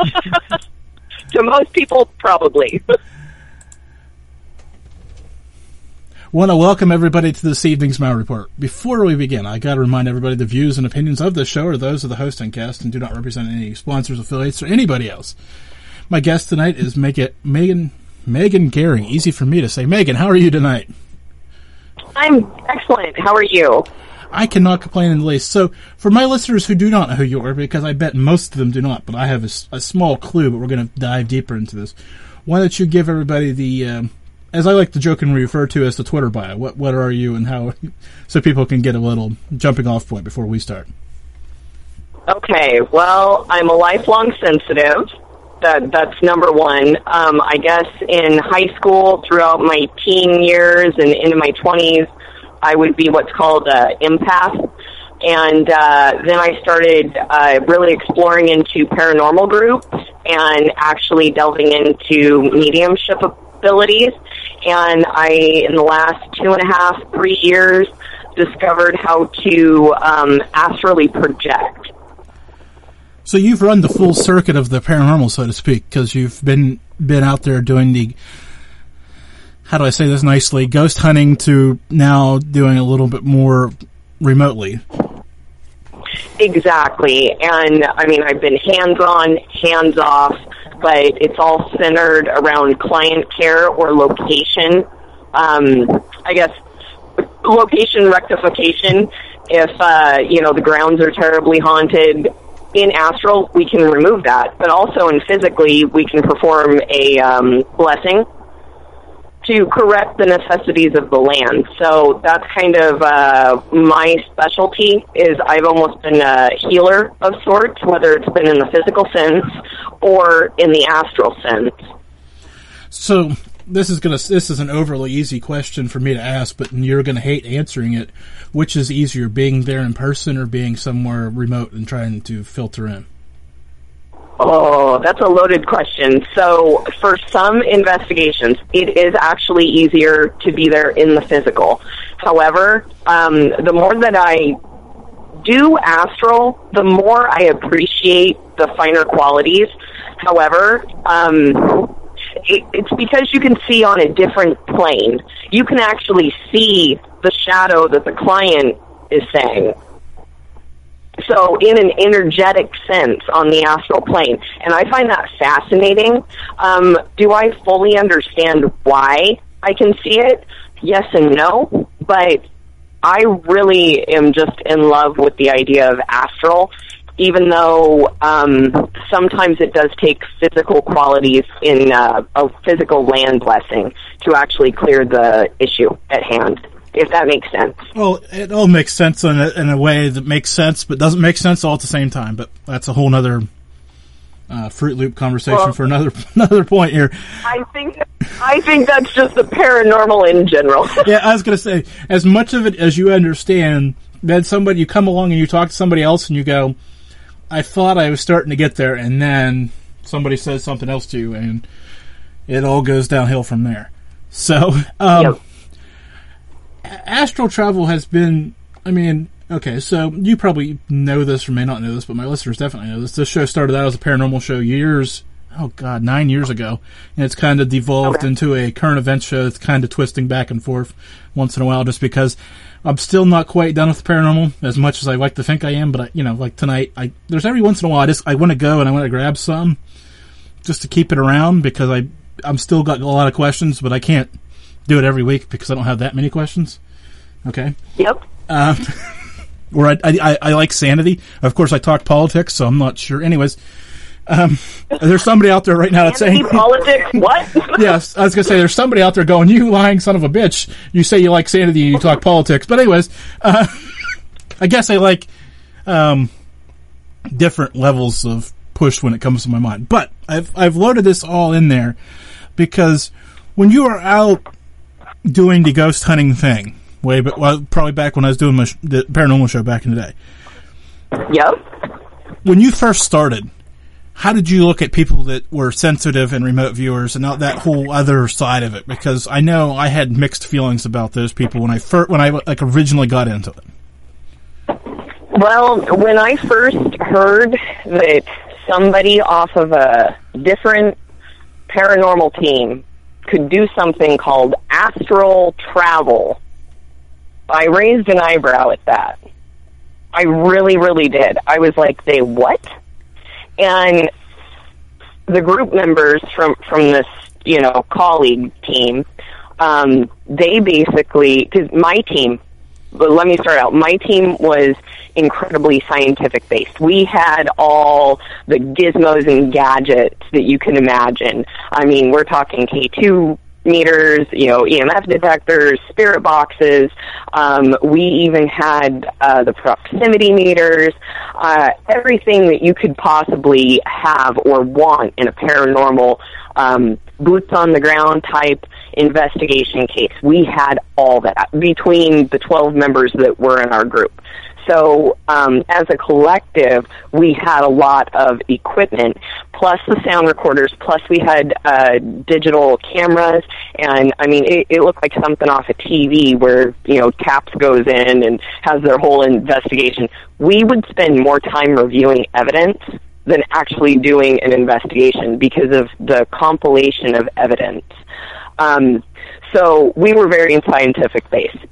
to most people, probably. want to welcome everybody to this evening's Malliard Report. Before we begin, I got to remind everybody the views and opinions of this show are those of the host and guest and do not represent any sponsors, affiliates, or anybody else. My guest tonight is Megan Megan Megan Gehring. Easy for me to say. Megan, how are you tonight? I'm excellent. How are you? I cannot complain in the least. So, for my listeners who do not know who you are, because I bet most of them do not, but I have a, a small clue, but we're going to dive deeper into this. Why don't you give everybody the, um, as I like to joke and refer to as the Twitter bio? What what are you and how, so people can get a little jumping off point before we start. Okay. Well, I'm a lifelong sensitive. That that's number one. Um, I guess in high school, throughout my teen years and into my twenties, I would be what's called an empath. And uh, then I started uh, really exploring into paranormal groups and actually delving into mediumship abilities. And I, in the last two and a half, three years, discovered how to um, astrally project. So you've run the full circuit of the paranormal, so to speak, because you've been been out there doing the how do I say this nicely? Ghost hunting to now doing a little bit more remotely. Exactly. And I mean, I've been hands on, hands off, but it's all centered around client care or location. Um, I guess location rectification. If, uh, you know, the grounds are terribly haunted, in astral, we can remove that. But also in physically, we can perform a um, blessing to correct the necessities of the land. So that's kind of uh, my specialty. Is I've almost been a healer of sorts, whether it's been in the physical sense or in the astral sense. So this is gonna this is an overly easy question for me to ask, but you're gonna hate answering it. Which is easier, being there in person or being somewhere remote and trying to filter in? Oh, that's a loaded question. So, for some investigations, it is actually easier to be there in the physical. However, um, the more that I do astral, the more I appreciate the finer qualities. However, um, it, it's because you can see on a different plane. You can actually see the shadow that the client is saying so in an energetic sense on the astral plane. And I find that fascinating. Um, do I fully understand why I can see it? Yes and no, but I really am just in love with the idea of astral, even though um, sometimes it does take physical qualities in uh, a physical land blessing to actually clear the issue at hand if that makes sense. Well, it all makes sense in a, in a way that makes sense, but doesn't make sense all at the same time. But that's a whole other uh, Fruit Loop conversation well, for another another point here. I think I think that's just the paranormal in general. yeah, I was going to say, as much of it as you understand, then somebody you come along and you talk to somebody else and you go, "I thought I was starting to get there," and then somebody says something else to you, and it all goes downhill from there. So, um, yep astral travel has been. I mean, okay, so you probably know this or may not know this, but my listeners definitely know this. This show started out as a paranormal show years. Oh God, nine years ago, and it's kind of devolved okay. into a current event show. It's kind of twisting back and forth once in a while, just because I'm still not quite done with the paranormal as much as I like to think I am. But I, you know, like tonight, I there's every once in a while I just I want to go and I want to grab some just to keep it around because I I'm still got a lot of questions, but I can't do it every week because I don't have that many questions. Okay. Yep. Or I, I, I like sanity. Of course, I talk politics, so I'm not sure. Anyways, um, there's somebody out there right now that's saying politics. What? yes, I was gonna say there's somebody out there going, "You lying son of a bitch! You say you like sanity and you talk politics." But anyways, uh, I guess I like um, different levels of push when it comes to my mind. But I've I've loaded this all in there because when you are out doing the ghost hunting thing, way, but well, probably back when I was doing my sh- the paranormal show back in the day. Yep. When you first started, how did you look at people that were sensitive and remote viewers and not that whole other side of it? Because I know I had mixed feelings about those people when I first, when I like originally got into it. Well, when I first heard that somebody off of a different paranormal team could do something called astral travel. I raised an eyebrow at that. I really, really did. I was like, they what? And the group members from from this, you know, colleague team, um, they basically because my team. But let me start out. My team was incredibly scientific based. We had all the gizmos and gadgets that you can imagine. I mean, we're talking K2 meters, you know, EMF detectors, spirit boxes. Um, we even had uh, the proximity meters, uh, everything that you could possibly have or want in a paranormal um, boots on the ground type investigation case. We had all that between the 12 members that were in our group. So, um, as a collective, we had a lot of equipment, plus the sound recorders, plus we had uh, digital cameras, and I mean, it, it looked like something off a TV where you know Taps goes in and has their whole investigation. We would spend more time reviewing evidence than actually doing an investigation because of the compilation of evidence. Um, so we were very scientific based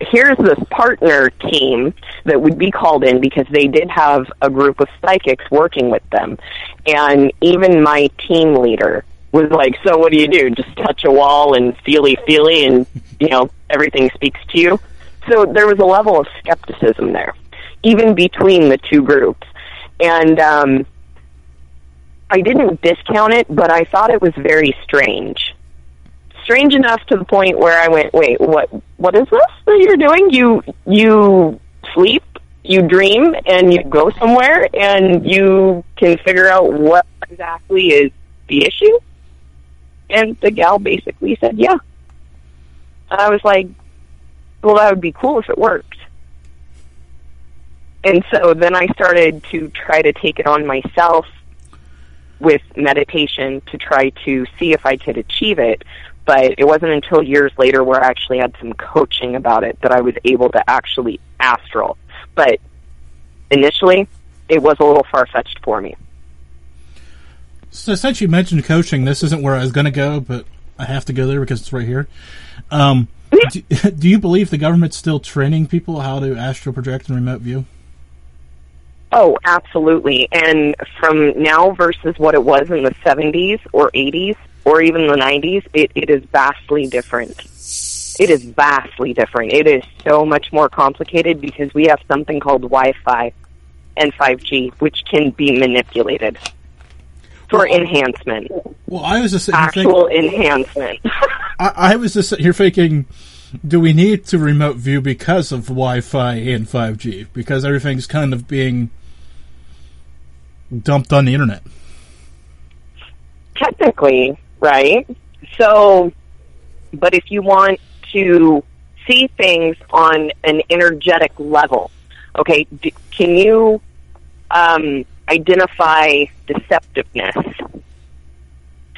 here's this partner team that would be called in because they did have a group of psychics working with them. And even my team leader was like, So what do you do? Just touch a wall and feely feely and, you know, everything speaks to you? So there was a level of skepticism there, even between the two groups. And um, I didn't discount it, but I thought it was very strange strange enough to the point where I went, wait, what? What is this that you're doing? You you sleep, you dream, and you go somewhere, and you can figure out what exactly is the issue. And the gal basically said, yeah. And I was like, well, that would be cool if it worked. And so then I started to try to take it on myself with meditation to try to see if I could achieve it but it wasn't until years later where I actually had some coaching about it that I was able to actually astral. But initially, it was a little far fetched for me. So since you mentioned coaching, this isn't where I was going to go, but I have to go there because it's right here. Um, do, do, you believe the government's still training people how to astral project and remote view? Oh, absolutely. And from now versus what it was in the 70s or 80s, or even the 90s, it, it is vastly different. It is vastly different. It is so much more complicated because we have something called Wi-Fi and 5G, which can be manipulated for well, enhancement. Well, I was just actual thinking, enhancement. I, I, was just here thinking, do we need to remote view because of Wi-Fi and 5G? Because everything's kind of being dumped on the internet. Technically, right? So, but if you want to see things on an energetic level, okay, d- can you um, identify deceptiveness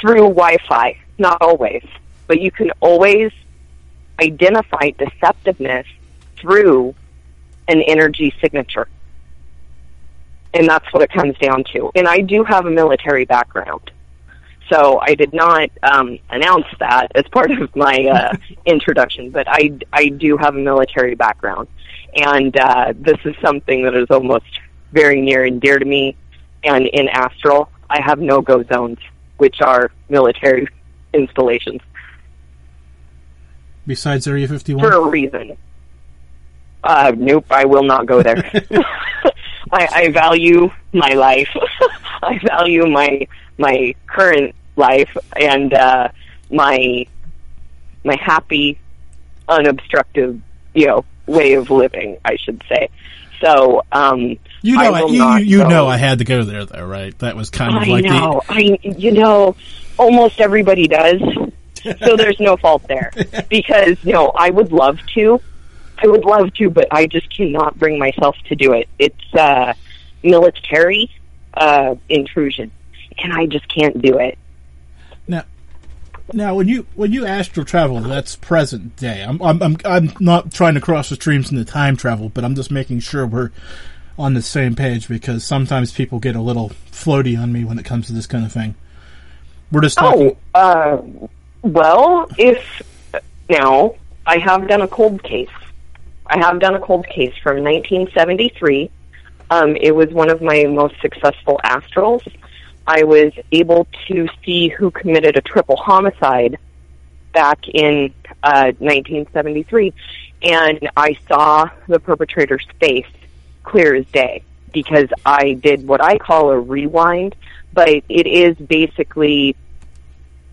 through Wi-Fi? Not always, but you can always identify deceptiveness through an energy signature. And that's what it comes down to. And I do have a military background. So I did not um, announce that as part of my uh, introduction, but I, I do have a military background. And uh, this is something that is almost very near and dear to me. And in Astral, I have no go zones, which are military installations. Besides Area 51? For a reason. Uh, nope, I will not go there. I, I value my life. I value my my current life and uh, my my happy, unobstructed, you know, way of living. I should say. So, um, you know, I I, you, you know, I had to go there, though, right? That was kind of I like know. The... I you know, almost everybody does. so there's no fault there because you know I would love to, I would love to, but I just cannot bring myself to do it. It's uh, military uh, intrusion, and I just can't do it. Now, now when you when you astral travel, that's present day. I'm I'm I'm, I'm not trying to cross the streams into time travel, but I'm just making sure we're on the same page because sometimes people get a little floaty on me when it comes to this kind of thing. We're just talking. Oh, uh, well, if now I have done a cold case. I have done a cold case from 1973. Um, it was one of my most successful astrals. I was able to see who committed a triple homicide back in uh, 1973, and I saw the perpetrator's face clear as day because I did what I call a rewind, but it is basically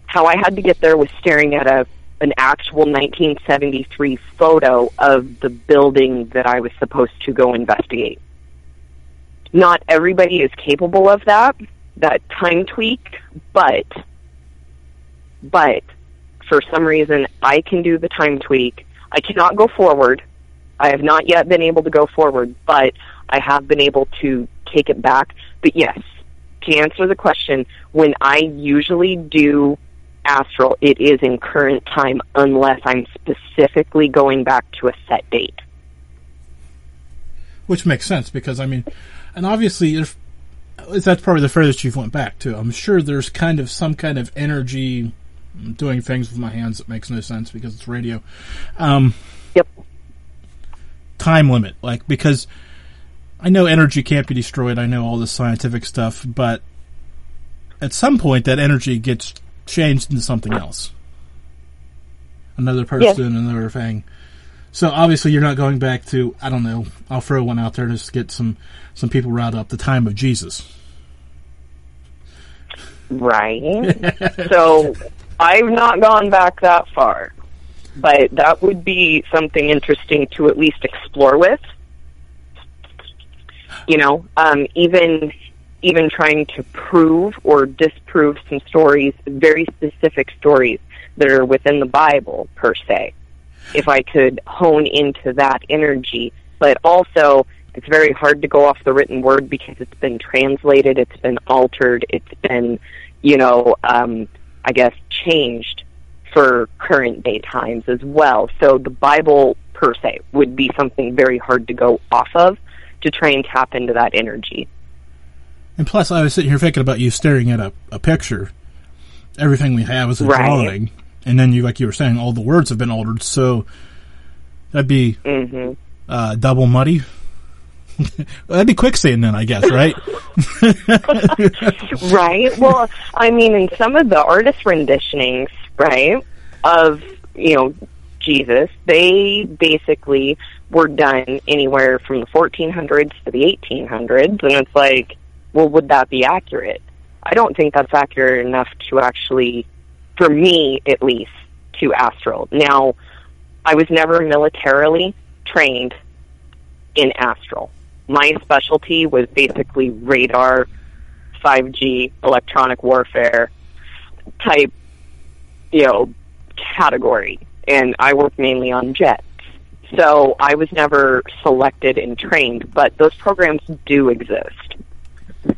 how I had to get there was staring at a an actual 1973 photo of the building that I was supposed to go investigate. Not everybody is capable of that, that time tweak, but but for some reason I can do the time tweak. I cannot go forward. I have not yet been able to go forward, but I have been able to take it back. But yes, to answer the question, when I usually do astral, it is in current time unless I'm specifically going back to a set date. Which makes sense because I mean, and obviously if that's probably the furthest you've went back to. I'm sure there's kind of some kind of energy I'm doing things with my hands that makes no sense because it's radio. Um, yep. Time limit, like because I know energy can't be destroyed. I know all this scientific stuff, but at some point that energy gets changed into something else. Another person, yes. another thing. So obviously you're not going back to I don't know. I'll throw one out there just to get some some people riled up. The time of Jesus. Right. so I've not gone back that far, but that would be something interesting to at least explore with. You know, um, even even trying to prove or disprove some stories, very specific stories that are within the Bible per se. If I could hone into that energy, but also it's very hard to go off the written word because it's been translated, it's been altered, it's been, you know, um, I guess changed for current day times as well. So the Bible per se would be something very hard to go off of to try and tap into that energy. And plus, I was sitting here thinking about you staring at a, a picture. Everything we have is a right. drawing, and then you, like you were saying, all the words have been altered. So that'd be mm-hmm. uh, double muddy. that'd be quicksand then, I guess, right? right. Well, I mean, in some of the artist renditionings, right, of you know Jesus, they basically were done anywhere from the 1400s to the 1800s, and it's like well, would that be accurate? I don't think that's accurate enough to actually, for me at least, to astral. Now, I was never militarily trained in astral. My specialty was basically radar, 5G, electronic warfare type, you know, category. And I work mainly on jets. So I was never selected and trained, but those programs do exist.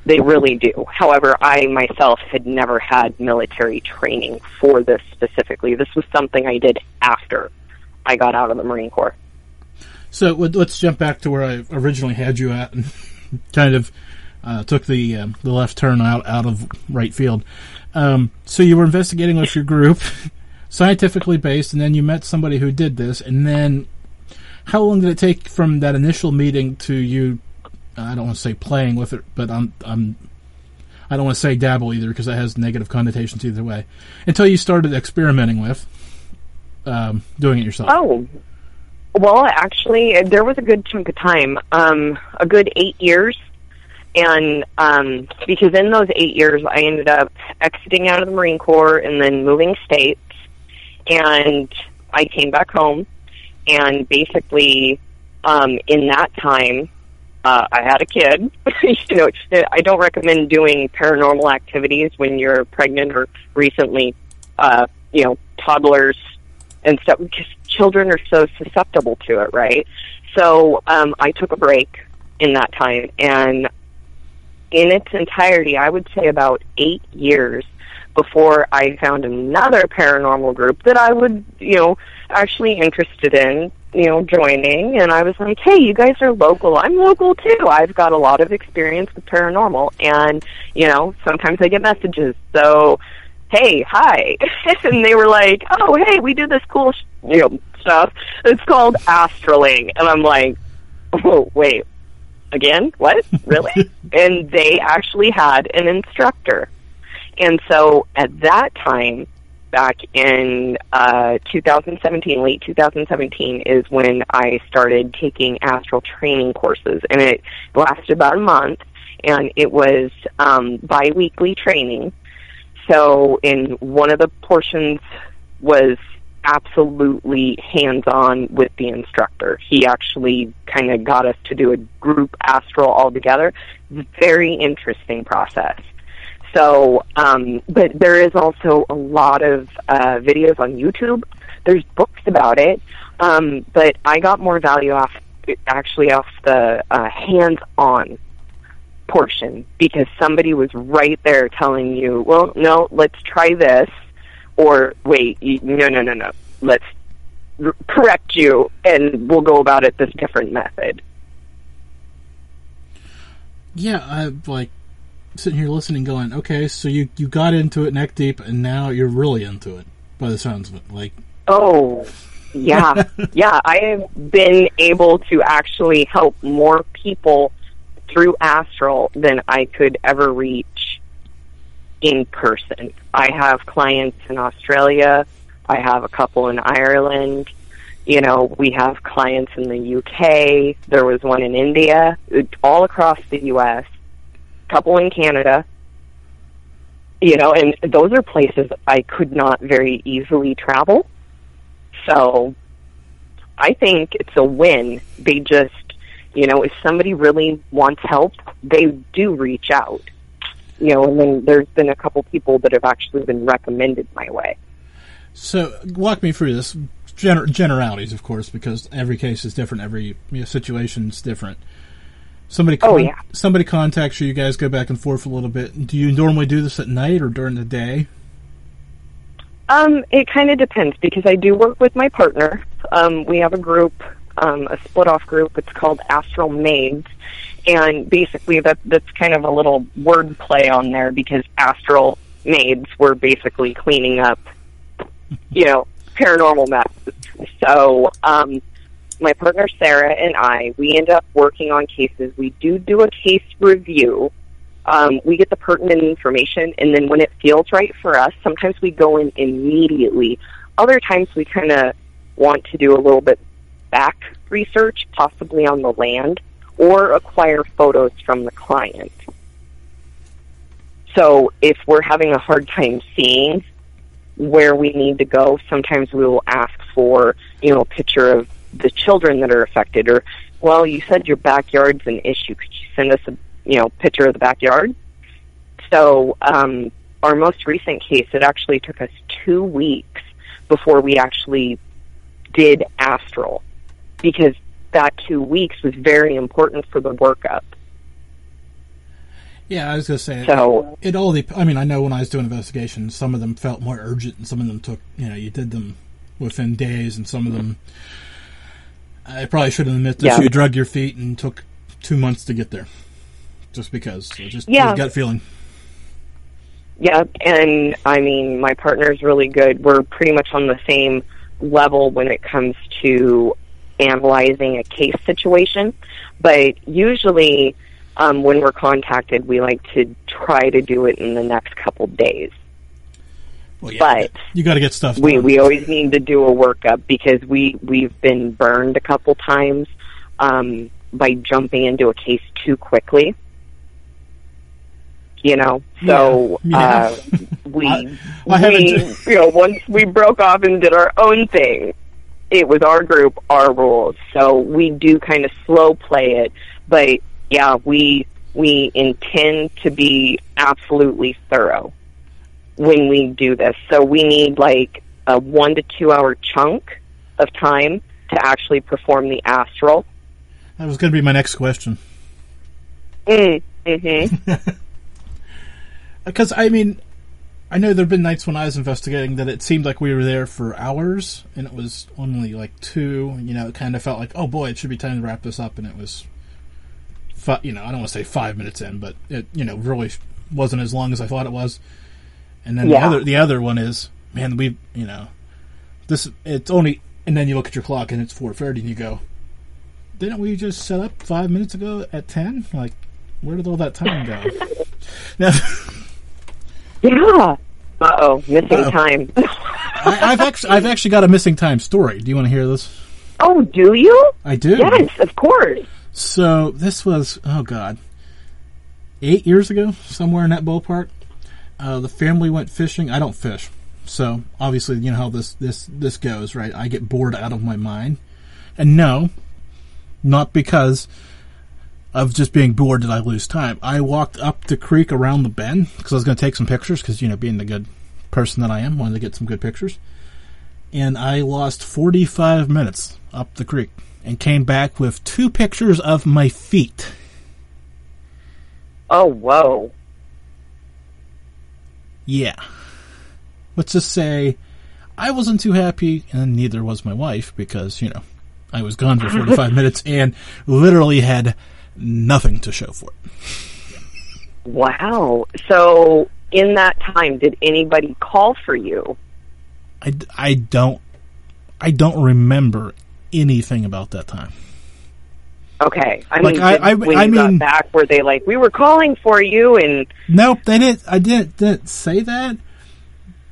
They really do. However, I myself had never had military training for this specifically. This was something I did after I got out of the Marine Corps. So let's jump back to where I originally had you at, and kind of uh, took the uh, the left turn out out of right field. Um, so you were investigating with your group, scientifically based, and then you met somebody who did this, and then how long did it take from that initial meeting to you I don't want to say playing with it, but I'm I'm I don't want to say dabble either because that has negative connotations either way. Until you started experimenting with um, doing it yourself. Oh, well, actually, there was a good chunk of time, um, a good eight years, and um, because in those eight years, I ended up exiting out of the Marine Corps and then moving states, and I came back home, and basically, um, in that time, uh, I had a kid. you know, I don't recommend doing paranormal activities when you're pregnant or recently, uh, you know, toddlers and stuff because children are so susceptible to it, right? So um, I took a break in that time, and in its entirety, I would say about eight years before I found another paranormal group that I would, you know, actually interested in. You know, joining, and I was like, "Hey, you guys are local. I'm local too. I've got a lot of experience with paranormal, and you know, sometimes I get messages. So, hey, hi," and they were like, "Oh, hey, we do this cool, sh- you know, stuff. It's called astraling," and I'm like, "Oh, wait." Again? What? Really? and they actually had an instructor. And so at that time, back in uh, 2017, late 2017, is when I started taking astral training courses, and it lasted about a month, and it was um, biweekly training. So, in one of the portions was absolutely hands-on with the instructor. He actually kind of got us to do a group astral all together. Very interesting process. So, um, but there is also a lot of uh, videos on YouTube. There's books about it, um, but I got more value off actually off the uh, hands-on portion because somebody was right there telling you, "Well, no, let's try this," or "Wait, no, no, no, no, let's r- correct you, and we'll go about it this different method." Yeah, I like sitting here listening, going, okay, so you you got into it neck deep, and now you're really into it, by the sounds of it. Like, oh, yeah, yeah, I have been able to actually help more people through astral than I could ever reach in person. I have clients in Australia. I have a couple in Ireland. You know, we have clients in the UK. There was one in India, all across the US couple in Canada. You know, and those are places I could not very easily travel. So I think it's a win. They just, you know, if somebody really wants help, they do reach out. You know, and then there's been a couple people that have actually been recommended my way. So walk me through this. Gener- generalities, of course, because every case is different, every you know, situation is different. Somebody, con- oh, yeah. somebody contacts you. You guys go back and forth a little bit. Do you normally do this at night or during the day? Um, it kind of depends because I do work with my partner. Um, we have a group, um, a split off group. It's called Astral Maids, and basically that that's kind of a little word play on there because astral maids were basically cleaning up, you know, paranormal messes. So, um, my partner Sarah and I, we end up working on cases. We do do a case review. Um, we get the pertinent information, and then when it feels right for us, sometimes we go in immediately. Other times we kind of want to do a little bit back research, possibly on the land, or acquire photos from the client. So if we're having a hard time seeing where we need to go, sometimes we will ask for, you know, a picture of the children that are affected or well you said your backyard's an issue could you send us a you know picture of the backyard so um our most recent case it actually took us two weeks before we actually did astral because that two weeks was very important for the workup yeah, I was going to say. So it, it all. Dep- I mean, I know when I was doing investigations, some of them felt more urgent, and some of them took. You know, you did them within days, and some of them I probably shouldn't admit this. Yeah. You drug your feet and took two months to get there, just because. So just yeah. gut feeling. Yeah, and I mean, my partner is really good. We're pretty much on the same level when it comes to analyzing a case situation, but usually um, when we're contacted, we like to try to do it in the next couple days. Well, yeah, but you got to get stuff. We we always need to do a workup because we we've been burned a couple times um, by jumping into a case too quickly. You know, so yeah. Uh, we I, I we you know once we broke off and did our own thing, it was our group, our rules. So we do kind of slow play it, but yeah, we we intend to be absolutely thorough when we do this. So we need like a one to two hour chunk of time to actually perform the astral. That was going to be my next question. Mm, hmm Because I mean, I know there've been nights when I was investigating that it seemed like we were there for hours, and it was only like two. You know, it kind of felt like, oh boy, it should be time to wrap this up, and it was, fi- you know, I don't want to say five minutes in, but it, you know, really wasn't as long as I thought it was. And then Yeah. the other, the other one is, man, we, you know, this it's only, and then you look at your clock and it's four thirty, and you go, didn't we just set up five minutes ago at ten? Like, where did all that time go? now. Yeah. Uh oh, missing Uh-oh. time. I, I've actually I've actually got a missing time story. Do you want to hear this? oh, do you? I do. Yes, of course. So this was oh god, eight years ago, somewhere in that ballpark. Uh, the family went fishing. I don't fish, so obviously you know how this this this goes, right? I get bored out of my mind, and no, not because of just being bored did I lose time. I walked up the creek around the bend because I was going to take some pictures because you know being the good person that I am, wanted to get some good pictures. And I lost 45 minutes up the creek and came back with two pictures of my feet. Oh, whoa. Yeah. Let's just say I wasn't too happy, and neither was my wife because, you know, I was gone for 45 minutes and literally had nothing to show for it. Wow. So, in that time, did anybody call for you? I, I don't I don't remember anything about that time. Okay. I Like, mean, I- I- when I you mean- got back, were they like, we were calling for you? And Nope, they didn't. I didn't didn't say that.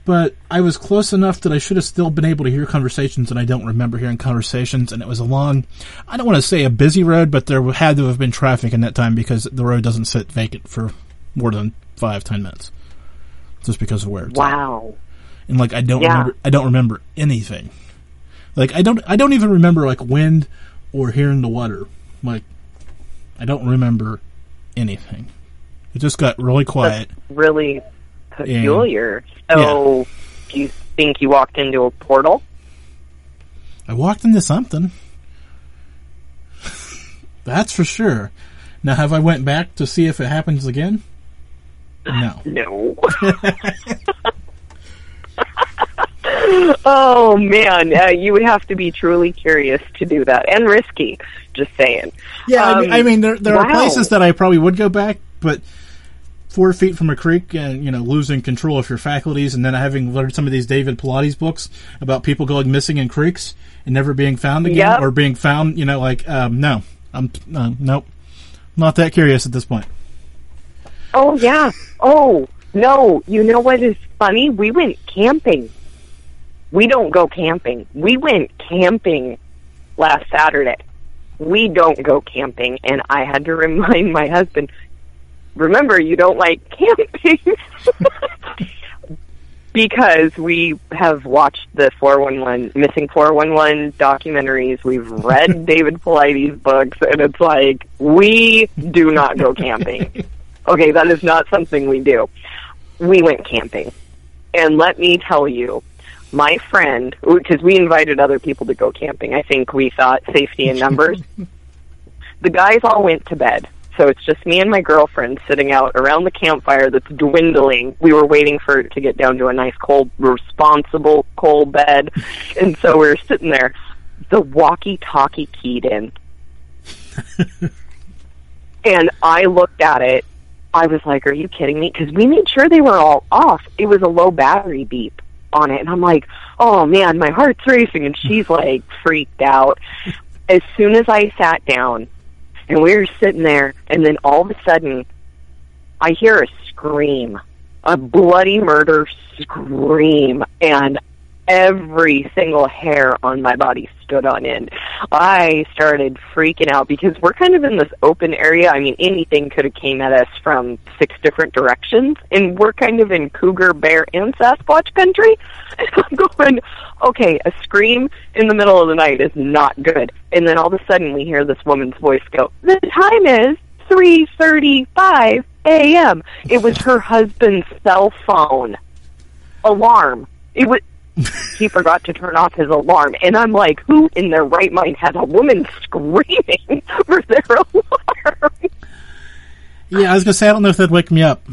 But I was close enough that I should have still been able to hear conversations, and I don't remember hearing conversations. And it was a long, I don't want to say a busy road, but there had to have been traffic in that time because the road doesn't sit vacant for more than five ten minutes, just because of where it's at. wow. And like I don't Yeah. remember, I don't remember anything. Like I don't, I don't even remember like wind or hearing the water. Like I don't remember anything. It just got really quiet. Really peculiar. So, do you think you walked into a portal? I walked into something. That's for sure. Now, have I went back to see if it happens again? No. No. oh man, uh, you would have to be truly curious to do that, and risky. Just saying. Yeah, I mean, Um, I mean there, there are places that I probably would go back, but four feet from a creek and, you know, losing control of your faculties, and then having learned some of these David Paulides books about people going missing in creeks and never being found again, Yep. or being found, you know, like, um, no. I'm, uh, nope. Not that curious at this point. Oh yeah. Oh no. You know what is funny? We went camping. We don't go camping. We went camping last Saturday. We don't go camping, and I had to remind my husband. Remember, you don't like camping. because we have watched the 411 missing 411 documentaries we've read david Paulides books and it's like we do not go camping okay that is not something we do we went camping and let me tell you my friend because we invited other people to go camping i think we thought safety in numbers the guys all went to bed so it's just me and my girlfriend sitting out around the campfire that's dwindling. We were waiting for it to get down to a nice cold, responsible cold bed. And so we were sitting there. The walkie talkie keyed in. and I looked at it. I was like, are you kidding me? Because we made sure they were all off. It was a low battery beep on it. And I'm like, oh man, my heart's racing. And she's like freaked out. As soon as I sat down, and we were sitting there, and then all of a sudden, I hear a scream, a bloody murder scream, and every single hair on my body stood on end. I started freaking out because we're kind of in this open area. I mean, anything could have came at us from six different directions, and we're kind of in cougar, bear, and Sasquatch country. I'm going, okay, a scream in the middle of the night is not good. And then all of a sudden, we hear this woman's voice go, "The time is 3:35 a.m." It was her husband's cell phone alarm. It was he forgot to turn off his alarm. And I'm like, who in their right mind has a woman screaming for their alarm? Yeah, I was gonna say I don't know if that'd wake me up.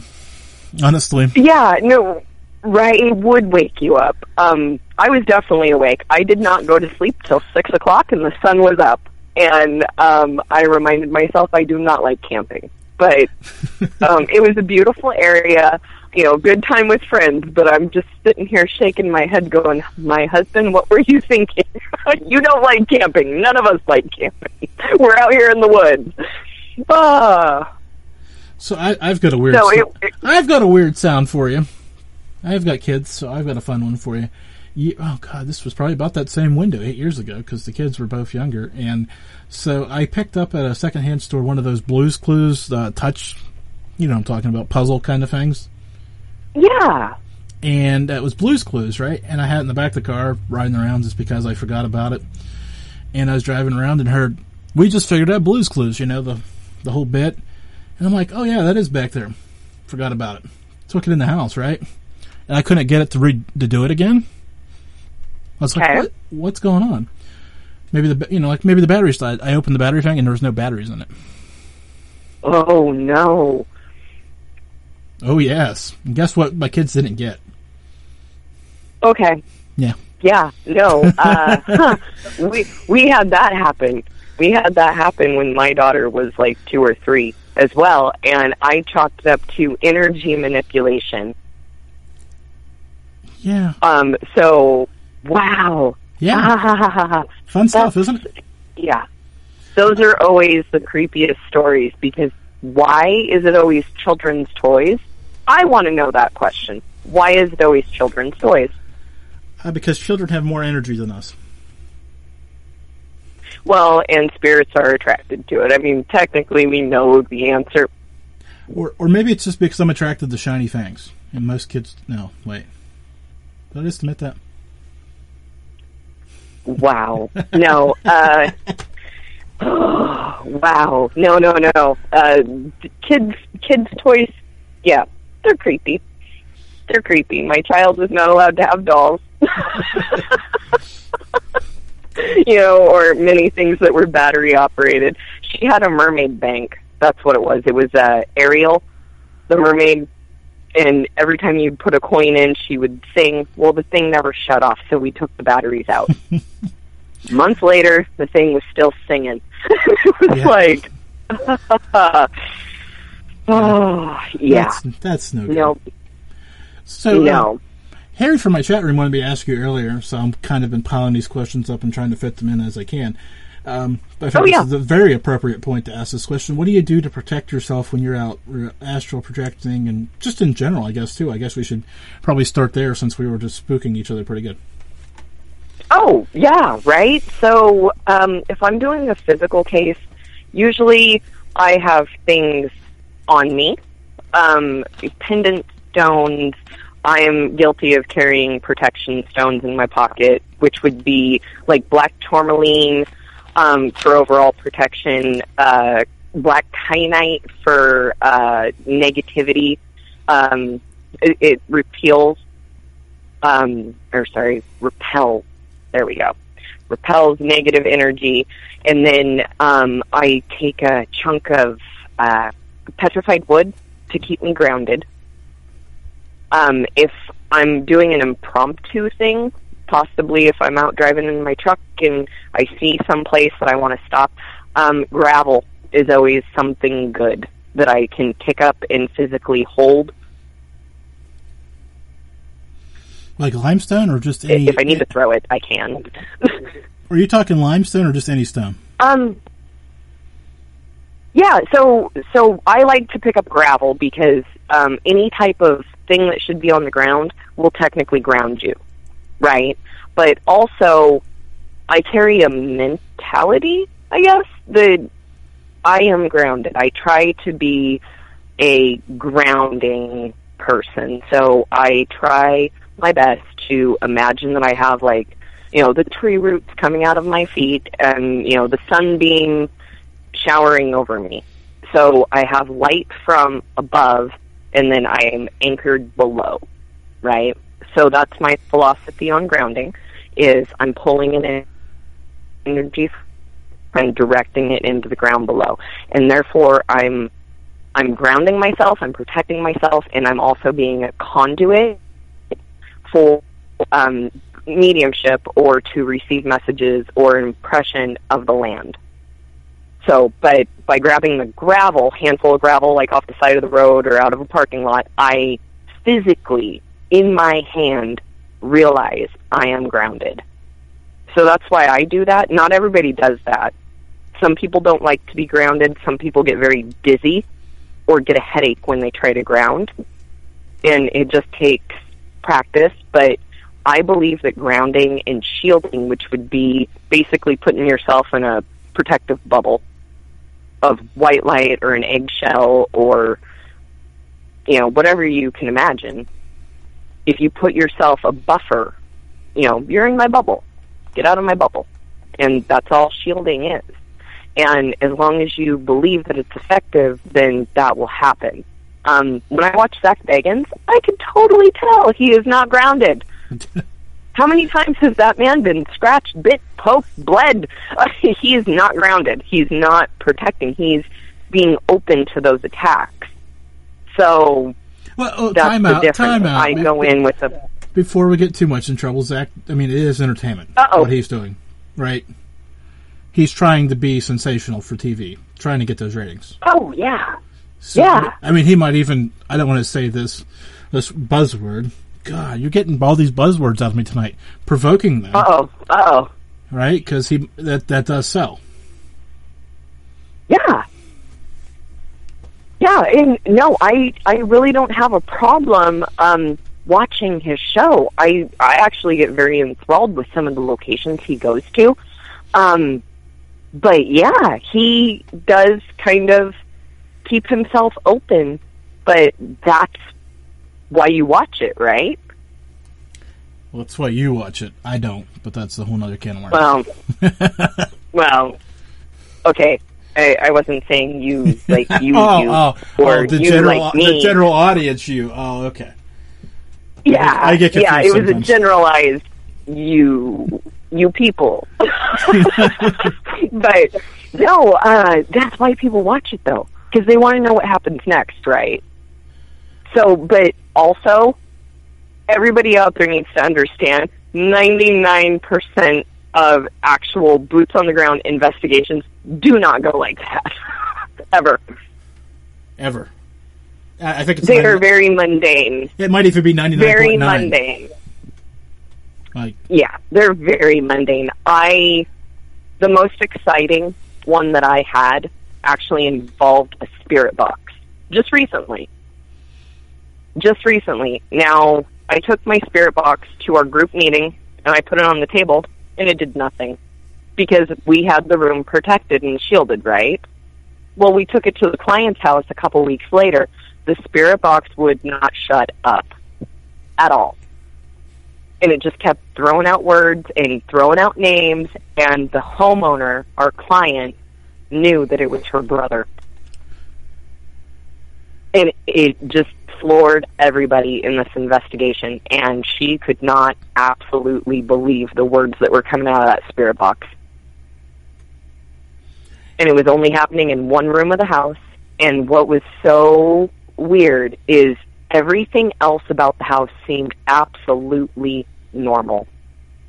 Honestly, yeah, no. Right, it would wake you up. Um, I was definitely awake. I did not go to sleep till six o'clock, and the sun was up. And um, I reminded myself I do not like camping, but um, it was a beautiful area. You know, good time with friends. But I'm just sitting here shaking my head, going, "My husband, what were you thinking? you don't like camping. None of us like camping. We're out here in the woods." Ah. So I, I've got a weird. So it- it- I've got a weird sound for you. I've got kids, so I've got a fun one for you. you oh God, this was probably about that same window eight years ago because the kids were both younger, and so I picked up at a secondhand store one of those Blues Clues uh, touch, you know, what I'm talking about puzzle kind of things, Yeah. and uh, it was Blues Clues, right? And I had it in the back of the car riding around just because I forgot about it, and I was driving around and heard we just figured out Blues Clues, you know the the whole bit, and I'm like, oh yeah, that is back there. Forgot about it. Took it in the house, right? And I couldn't get it to re- to do it again. I was like, Okay. what? What's going on? Maybe the you know like maybe the batteries died. I opened the battery thing and there was no batteries in it. Oh no. Oh yes. And guess what? My kids didn't get. Okay. Yeah. Yeah. No. Uh, huh. We we had that happen. We had that happen when my daughter was like two or three as well, and I chalked it up to energy manipulation. Yeah. Um. So wow. Yeah. Fun stuff, isn't it? Yeah. Those are always the creepiest stories because why is it always children's toys? I want to know that question. Why is it always children's toys? Uh, because children have more energy than us. Well, and spirits are attracted to it. I mean, technically, we know the answer. Or, or maybe it's just because I'm attracted to shiny fangs, and most kids. No, wait. Did I just admit that? Wow. No. Uh, wow. No, no, no. Uh, kids, kids' toys. Yeah, they're creepy. They're creepy. My child was not allowed to have dolls. you know, or many things that were battery operated. She had a mermaid bank. That's what it was. It was uh, Ariel, the mermaid. And every time you put a coin in, she would sing. Well, the thing never shut off, so we took the batteries out. Months later, the thing was still singing. it was Yeah. like, oh, yeah. That's, that's no good. No, So, uh, no. Harry from my chat room wanted me to ask you earlier, so I'm kind of been piling these questions up and trying to fit them in as I can. Um, but I think Oh, this yeah. is a very appropriate point to ask this question. What do you do to protect yourself when you're out astral projecting, and just in general, I guess too. I guess we should probably start there since we were just spooking each other pretty good. Oh, yeah, right. So, um, if I'm doing a physical case, usually I have things on me, um, pendant stones. I am guilty of carrying protection stones in my pocket, which would be like black tourmaline um, for overall protection, uh, black kyanite for uh, negativity. Um, it, it repeals, um, or sorry, repels there we go. Repels negative energy, and then um, I take a chunk of uh, petrified wood to keep me grounded. Um, if I'm doing an impromptu thing, possibly if I'm out driving in my truck and I see some place that I want to stop, um, gravel is always something good that I can pick up and physically hold. Like limestone, or just any? if I need to throw it, I can. Are you talking limestone or just any stone? Um. Yeah, so so I like to pick up gravel because um, any type of thing that should be on the ground will technically ground you, right? But also, I carry a mentality, I guess, that I am grounded. I try to be a grounding person, so I try my best to imagine that I have like you know the tree roots coming out of my feet and you know the sunbeam showering over me. So i have light from above and then i am anchored below right? So that's my philosophy on grounding is i'm pulling in energy and directing it into the ground below. And therefore i'm i'm grounding myself i'm protecting myself and i'm also being a conduit for um, mediumship or to receive messages or impression of the land. So, but by grabbing the gravel, handful of gravel, like off the side of the road or out of a parking lot, I physically, in my hand, realize I am grounded. So that's why I do that. Not everybody does that. Some people don't like to be grounded. Some people get very dizzy or get a headache when they try to ground. And it just takes practice. But I believe that grounding and shielding, which would be basically putting yourself in a protective bubble of white light or an eggshell or, you know, whatever you can imagine, if you put yourself a buffer, you know, you're in my bubble. Get out of my bubble. And that's all shielding is. And as long as you believe that it's effective, then that will happen. Um, when I watch Zak Bagans, I can totally tell he is not grounded. How many times has that man been scratched, bit, poked, bled? he is not grounded. He's not protecting. He's being open to those attacks. So Well, oh, that's time the out. difference. Time out. I go in with a Before we get too much in trouble, Zak. I mean, it is entertainment. Uh-oh. What he's doing, right? He's trying to be sensational for TV, trying to get those ratings. oh yeah, So, Yeah. I mean, he might even. I don't want to say this this buzzword. God, you're getting all these buzzwords out of me tonight, provoking them, uh oh, uh oh, right? Because he that that does sell. yeah, yeah. And no, I I really don't have a problem um, watching his show. I I actually get very enthralled with some of the locations he goes to. Um, but yeah, he does kind of keep himself open, but that's why you watch it, right? Well, that's why you watch it. I don't, but that's a whole other can of worms. Well, well, okay. I, I wasn't saying you like you, oh, you oh, or oh, the you general, like the general audience. You. Oh, okay. yeah, I get confused yeah. It was a generalized you you people, but no. Uh, that's why people watch it though, because they want to know what happens next, right? So, but also, everybody out there needs to understand 99% of actual boots on the ground investigations do not go like that. Ever. Ever. I think it's. They are very mundane. it might even be ninety nine Very point nine. mundane. Like, Yeah, they're very mundane. I, the most exciting one that I had actually involved a spirit box. Just recently. Just recently. Now, I took my spirit box to our group meeting and I put it on the table and it did nothing because we had the room protected and shielded, right? Well, we took it to the client's house a couple weeks later. The spirit box would not shut up at all. And it just kept throwing out words and throwing out names, and the homeowner, our client, knew that it was her brother. And it just floored everybody in this investigation, and she could not absolutely believe the words that were coming out of that spirit box. And it was only happening in one room of the house, and what was so weird is everything else about the house seemed absolutely normal.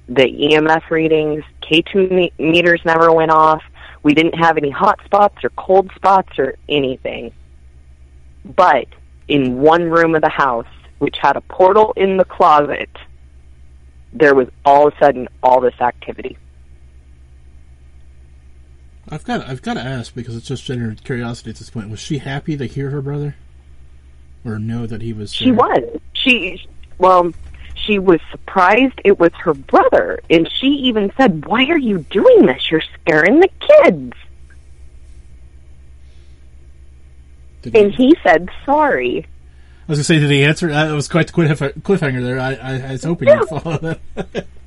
The EMF readings, K2 me- meters never went off. We didn't have any hot spots or cold spots or anything. But in one room of the house, which had a portal in the closet, there was all of a sudden all this activity. I've got I've got to ask because it's just genuine curiosity at this point. Was she happy to hear her brother, or know that he was? She was. She, well, she was surprised it was her brother. And she even said, Why are you doing this? You're scaring the kids. Did And he said, Sorry. I was gonna say, did he answer? Uh, it was quite the cliff- cliffhanger there. I, I, I was hoping you'd follow that.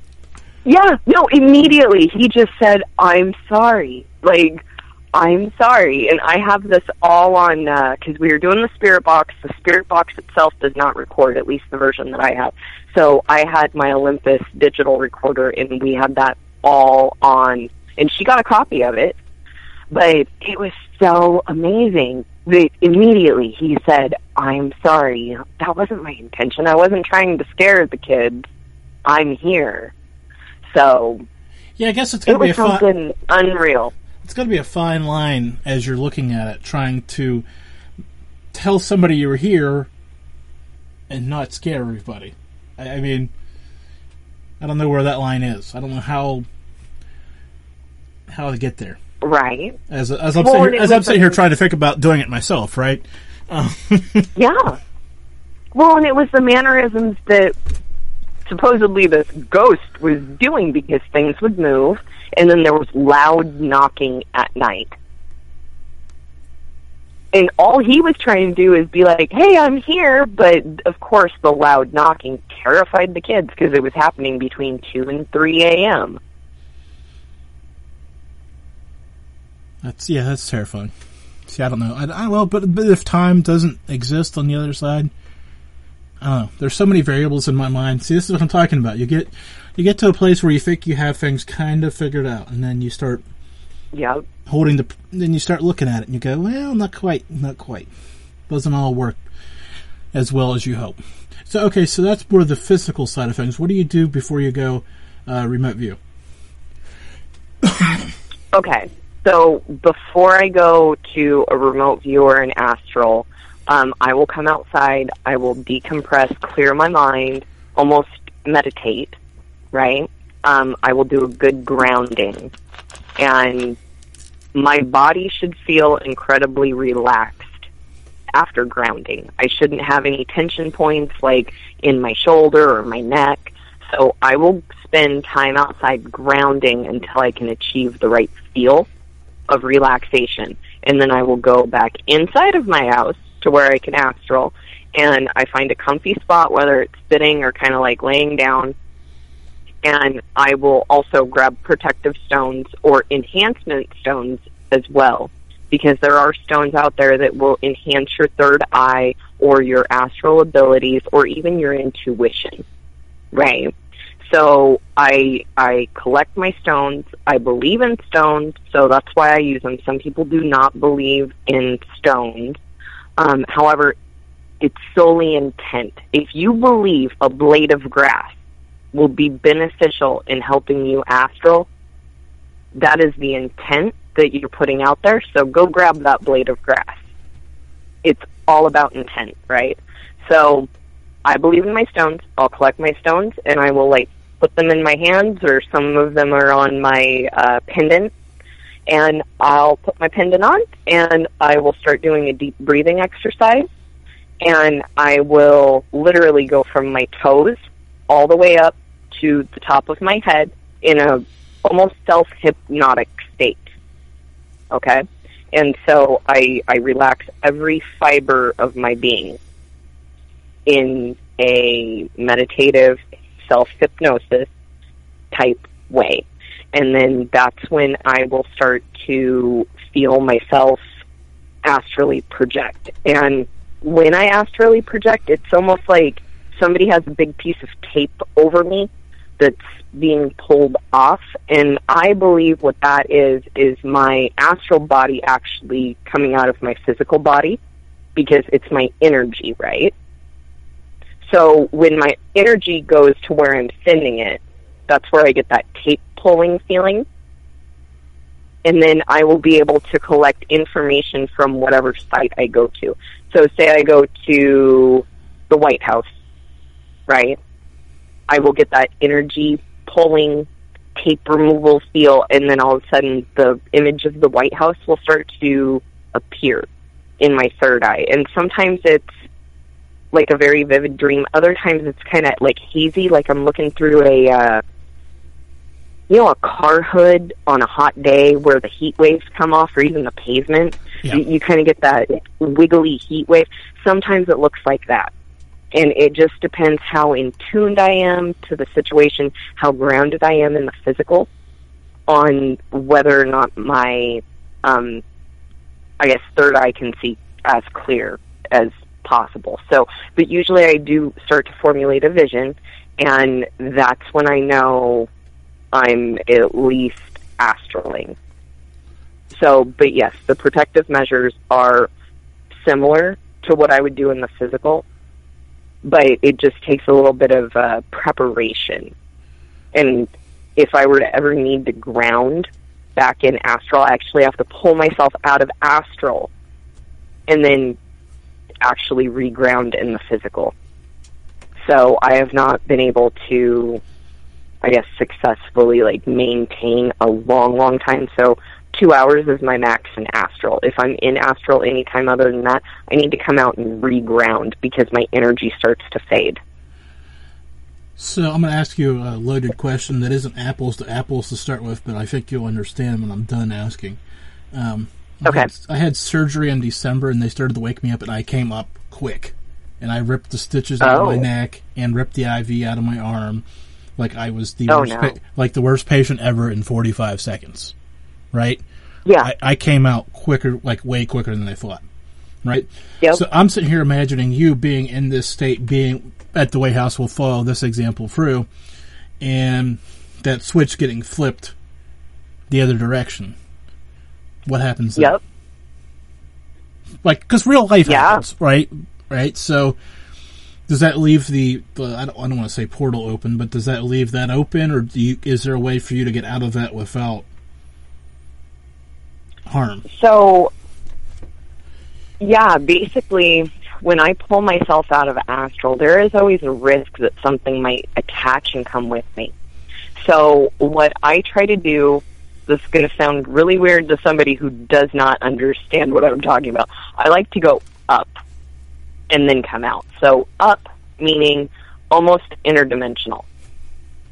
Yeah, no, immediately he just said, I'm sorry. Like, I'm sorry. And I have this all on, because we were doing the spirit box. The spirit box itself does not record, at least the version that I have. So I had my Olympus digital recorder, and we had that all on. And she got a copy of it. But it was so amazing they immediately he said, "I'm sorry. That wasn't my intention. I wasn't trying to scare the kids. I'm here." So Yeah, I guess it's it going to be a was fun. something unreal. It's going to be a fine line as you're looking at it, trying to tell somebody you're here and not scare everybody. I, I mean, I don't know where that line is. I don't know how how to get there. Right? As as I'm Well, sitting here, as I'm sitting here trying to think about doing it myself, right? Um, Yeah. Well, and it was the mannerisms that supposedly this ghost was doing because things would move, and then there was loud knocking at night. And all he was trying to do is be like, "Hey, I'm here," but of course, the loud knocking terrified the kids because it was happening between two and three a.m. That's yeah, that's terrifying. See, I don't know. I, I well, but but if time doesn't exist on the other side, I don't know. There's so many variables in my mind. See, this is what I'm talking about. You get you get to a place where you think you have things kind of figured out, and then you start Yep. holding the. Then you start looking at it, and you go, "Well, not quite, not quite. Doesn't all work as well as you hope." So okay, so that's more the physical side of things. What do you do before you go uh, remote view? Okay. So before I go to a remote view or an astral, um, I will come outside. I will decompress, clear my mind, almost meditate. Right. Um, I will do a good grounding, and my body should feel incredibly relaxed after grounding. I shouldn't have any tension points like in my shoulder or my neck. So I will spend time outside grounding until I can achieve the right feel of relaxation. And then I will go back inside of my house to where I can astral and I find a comfy spot, whether it's sitting or kind of like laying down. And I will also grab protective stones or enhancement stones as well because there are stones out there that will enhance your third eye or your astral abilities or even your intuition. Right? So I I collect my stones. I believe in stones, so that's why I use them. Some people do not believe in stones. Um, however, it's solely intent. If you believe a blade of grass will be beneficial in helping you astral, that is the intent that you're putting out there. So go grab that blade of grass. It's all about intent, right? So I believe in my stones. I'll collect my stones and I will like put them in my hands or some of them are on my uh, pendant and I'll put my pendant on and I will start doing a deep breathing exercise and I will literally go from my toes all the way up to the top of my head in a almost self hypnotic state. Okay? And so I I relax every fiber of my being in a meditative self hypnosis type way. And then that's when I will start to feel myself astrally project. And when I astrally project, it's almost like somebody has a big piece of tape over me that's being pulled off. And I believe what that is, is my astral body actually coming out of my physical body because it's my energy, right? So when my energy goes to where I'm sending it, that's where I get that tape pulling feeling. And then I will be able to collect information from whatever site I go to. So say I go to the White House, right? I will get that energy pulling tape removal feel and then all of a sudden the image of the White House will start to appear in my third eye. And sometimes it's like a very vivid dream. Other times it's kind of like hazy, like I'm looking through a, uh, you know, a car hood on a hot day where the heat waves come off, or even the pavement. Yeah. You, you kind of get that wiggly heat wave. Sometimes it looks like that. And it just depends how in tuned I am to the situation, how grounded I am in the physical, on whether or not my, um, I guess, third eye can see as clear as possible. So, but usually I do start to formulate a vision, and that's when I know I'm at least astraling. So, but yes, the protective measures are similar to what I would do in the physical, but it just takes a little bit of uh, preparation. And if I were to ever need to ground back in astral, I actually have to pull myself out of astral and then actually reground in the physical. So I have not been able to, I guess, successfully like maintain a long, long time. So two hours is my max in astral. If I'm in astral any time other than that, I need to come out and reground because my energy starts to fade. So I'm going to ask you a loaded question that isn't apples to apples to start with, but I think you'll understand when I'm done asking. Um, okay. I had, I had, surgery in December, and they started to wake me up, and I came up quick, and I ripped the stitches out Oh. of my oh. neck and ripped the IV out of my arm, like I was the Oh, worst, no. pa- like the worst patient ever in 45 seconds, right? Yeah. I, I came out quicker, like way quicker than I thought. Right? Yep. So I'm sitting here imagining you being in this state, being at the White House. We'll follow this example through, and that switch getting flipped the other direction. What happens? then? yep. Like, because real life Yeah. happens, right? Right. So, does that leave the, the I don't, I don't want to say portal open, but does that leave that open, or do you, is there a way for you to get out of that without harm? So, yeah, basically, when I pull myself out of astral, there is always a risk that something might attach and come with me. So, what I try to do, this is going to sound really weird to somebody who does not understand what I'm talking about. I like to go up and then come out. So, up meaning almost interdimensional.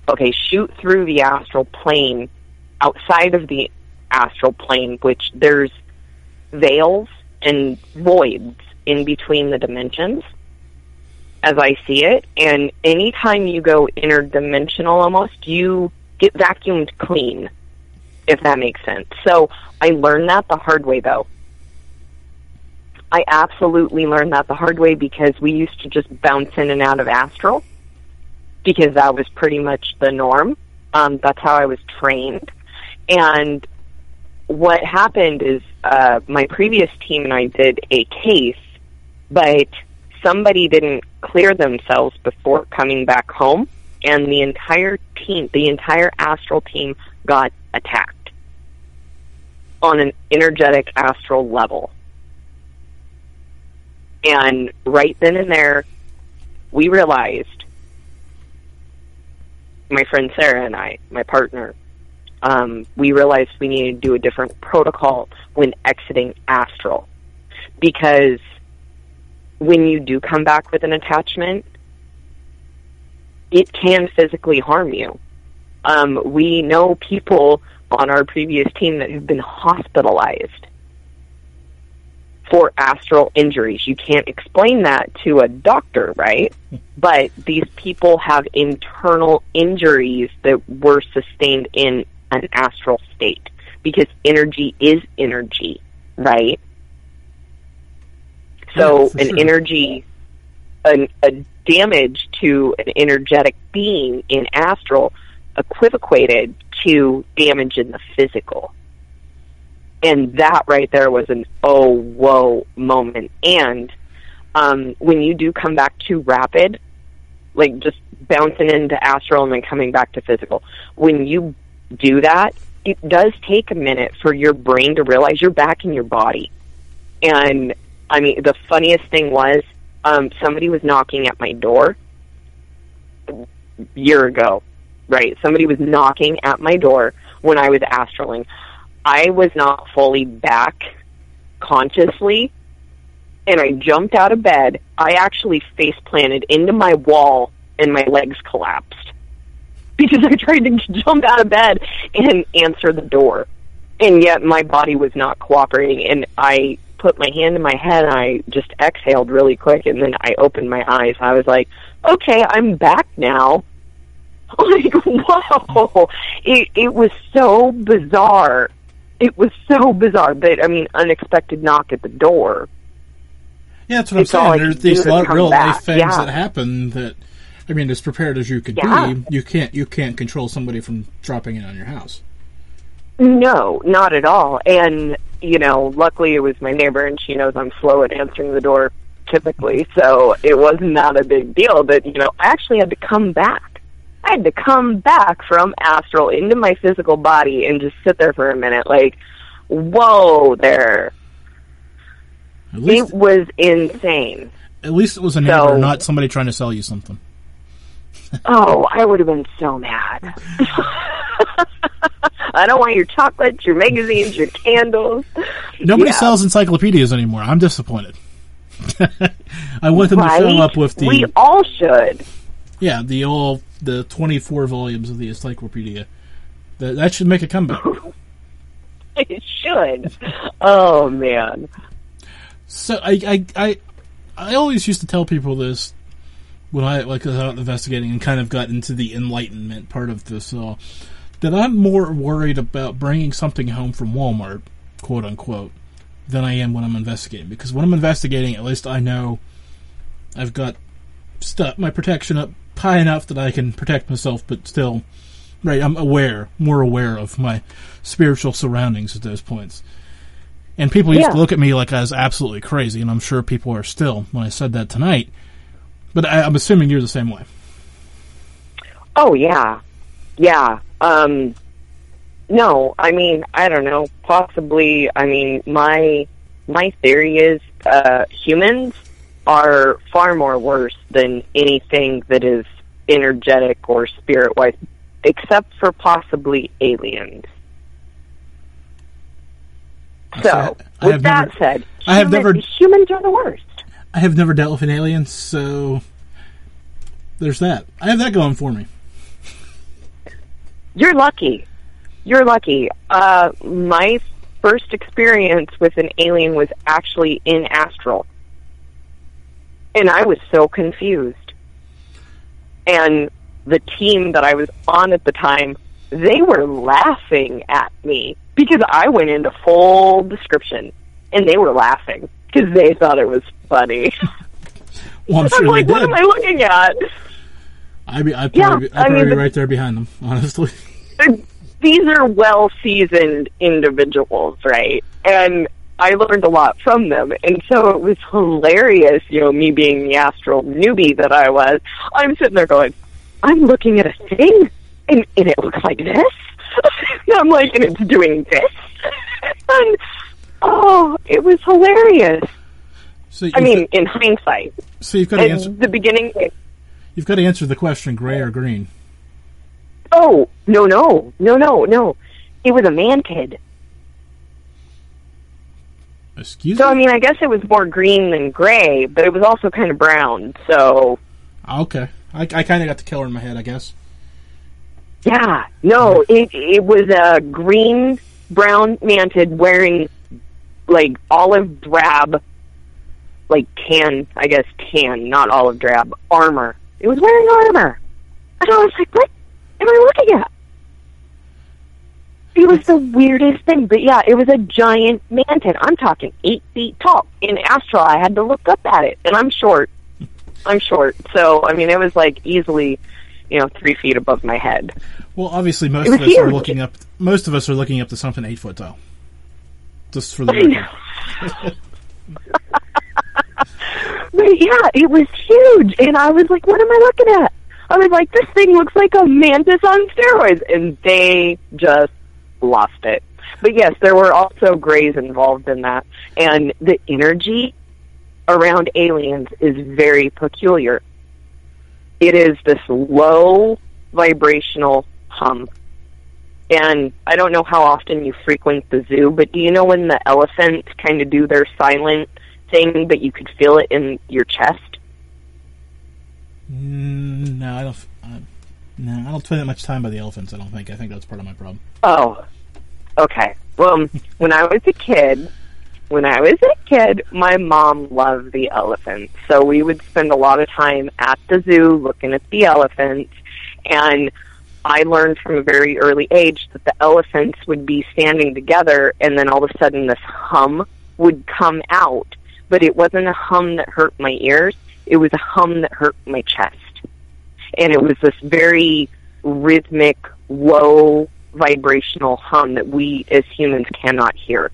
Okay, shoot through the astral plane outside of the astral plane, which there's veils and voids in between the dimensions as I see it. And anytime you go interdimensional almost, you get vacuumed clean, if that makes sense. So I learned that the hard way though. I absolutely learned that the hard way because we used to just bounce in and out of astral because that was pretty much the norm. Um, that's how I was trained. And what happened is uh, my previous team and I did a case, but somebody didn't clear themselves before coming back home, and the entire team, the entire astral team, got attacked on an energetic astral level. And right then and there, we realized, my friend Sarah and I, my partner, um, we realized we needed to do a different protocol when exiting astral. Because when you do come back with an attachment, it can physically harm you. Um, we know people on our previous team that have been hospitalized for astral injuries. You can't explain that to a doctor, right? But these people have internal injuries that were sustained in an astral state because energy is energy, right? So Yeah, an sure. energy, an, a damage to an energetic being in astral equivocated to damage in the physical. And that right there was an oh whoa moment. And um, when you do come back too rapid, like just bouncing into astral and then coming back to physical, when you do that, it does take a minute for your brain to realize you're back in your body. And I mean, the funniest thing was um, somebody was knocking at my door a year ago, right? Somebody was knocking at my door when I was astraling. I was not fully back consciously, and I jumped out of bed. I actually face planted into my wall, and my legs collapsed because I tried to jump out of bed and answer the door, and yet my body was not cooperating. And I put my hand in my head, and I just exhaled really quick, and then I opened my eyes. I was like, "Okay, I'm back now." Like, whoa! It it was so bizarre. It was so bizarre, but I mean, unexpected knock at the door. Yeah, that's what It's I'm saying. There's these lot, real back. life things Yeah. that happen that, I mean, as prepared as you could Yeah. be, you can't you can't control somebody from dropping in on your house. No, not at all. And, you know, luckily it was my neighbor and she knows I'm slow at answering the door typically, so it was not a big deal. But, you know, I actually had to come back. I had to come back from astral into my physical body and just sit there for a minute. Like, whoa there. Least, It was insane. at least it was a neighbor, So- not somebody trying to sell you something. Oh, I would have been so mad. I don't want your chocolates, your magazines, your candles. Nobody Yeah. sells encyclopedias anymore. I'm disappointed. I want them to Right? fill up with the We all should. Yeah the old the 24 volumes of the encyclopedia. That that should make a comeback. It should. Oh man. So I, I I I always used to tell people this when I like was out investigating and kind of got into the enlightenment part of this all that I'm more worried about bringing something home from Walmart, quote unquote, than I am when I'm investigating. Because when I'm investigating, at least I know I've got stuff my protection up high enough that I can protect myself, but still, right? I'm aware, more aware of my spiritual surroundings at those points. And people used Yeah. to look at me like I was absolutely crazy, and I'm sure people are still when I said that tonight. But I, I'm assuming you're the same way. Oh yeah. Yeah. Um no, I mean, I don't know. Possibly I mean my my theory is uh humans are far more worse than anything that is energetic or spirit wise except for possibly aliens. So, I with that never- said, I have never- humans are the worst. I have never dealt with an alien, so there's that. I have that going for me. You're lucky. You're lucky. Uh, my first experience with an alien was actually in Astral. And I was so confused. And the team that I was on at the time, they were laughing at me because I went into full description and they were laughing because they thought it was funny. Well, I'm I'm like, what am I looking at? I'd be, I'd Yeah, probably, be, I I'd probably mean, be right there behind them, honestly. these are well seasoned individuals, right? And I learned a lot from them. And so it was hilarious, you know, me being the astral newbie that I was. I'm sitting there going, I'm looking at a thing and, and it looks like this. and I'm like, and it's doing this. and oh, it was hilarious. So I mean, got- in hindsight. so you've got to answer. the beginning, You've got to answer the question: gray or green? oh, no, no, no, no, no. It was a mantid. Excuse So I mean, I guess it was more green than gray, but it was also kind of brown. So Okay, I, I kind of got the killer in my head, I guess. yeah, no, it it was a green brown mantid wearing like olive drab, like tan, I guess tan, not olive drab armor. It was wearing armor, and I was like, what am I looking at? It was the weirdest thing, but yeah, it was a giant mantid. I'm talking eight feet tall. In Astral, I had to look up at it, and I'm short. I'm short, so I mean, it was like easily, you know, three feet above my head. Well, obviously, most of us are looking up. Most of us are looking up to something eight foot tall. Just for the record. But yeah, it was huge, and I was like, "What am I looking at?" I was like, "This thing looks like a mantis on steroids," and they just lost it. But yes, there were also grays involved in that, and the energy around aliens is very peculiar. It is this low vibrational hum. And I don't know how often you frequent the zoo, but do you know when the elephants kind of do their silent thing, but you could feel it in your chest? Mm, no, I don't. I, no, I don't spend that much time by the elephants. I don't think. I think that's part of my problem. Oh, okay. Well, when I was a kid, when I was a kid, my mom loved the elephants. So we would spend a lot of time at the zoo looking at the elephants. And I learned from a very early age that the elephants would be standing together and then all of a sudden this hum would come out. But it wasn't a hum that hurt my ears. It was a hum that hurt my chest. And it was this very rhythmic, low vibrational hum that we as humans cannot hear.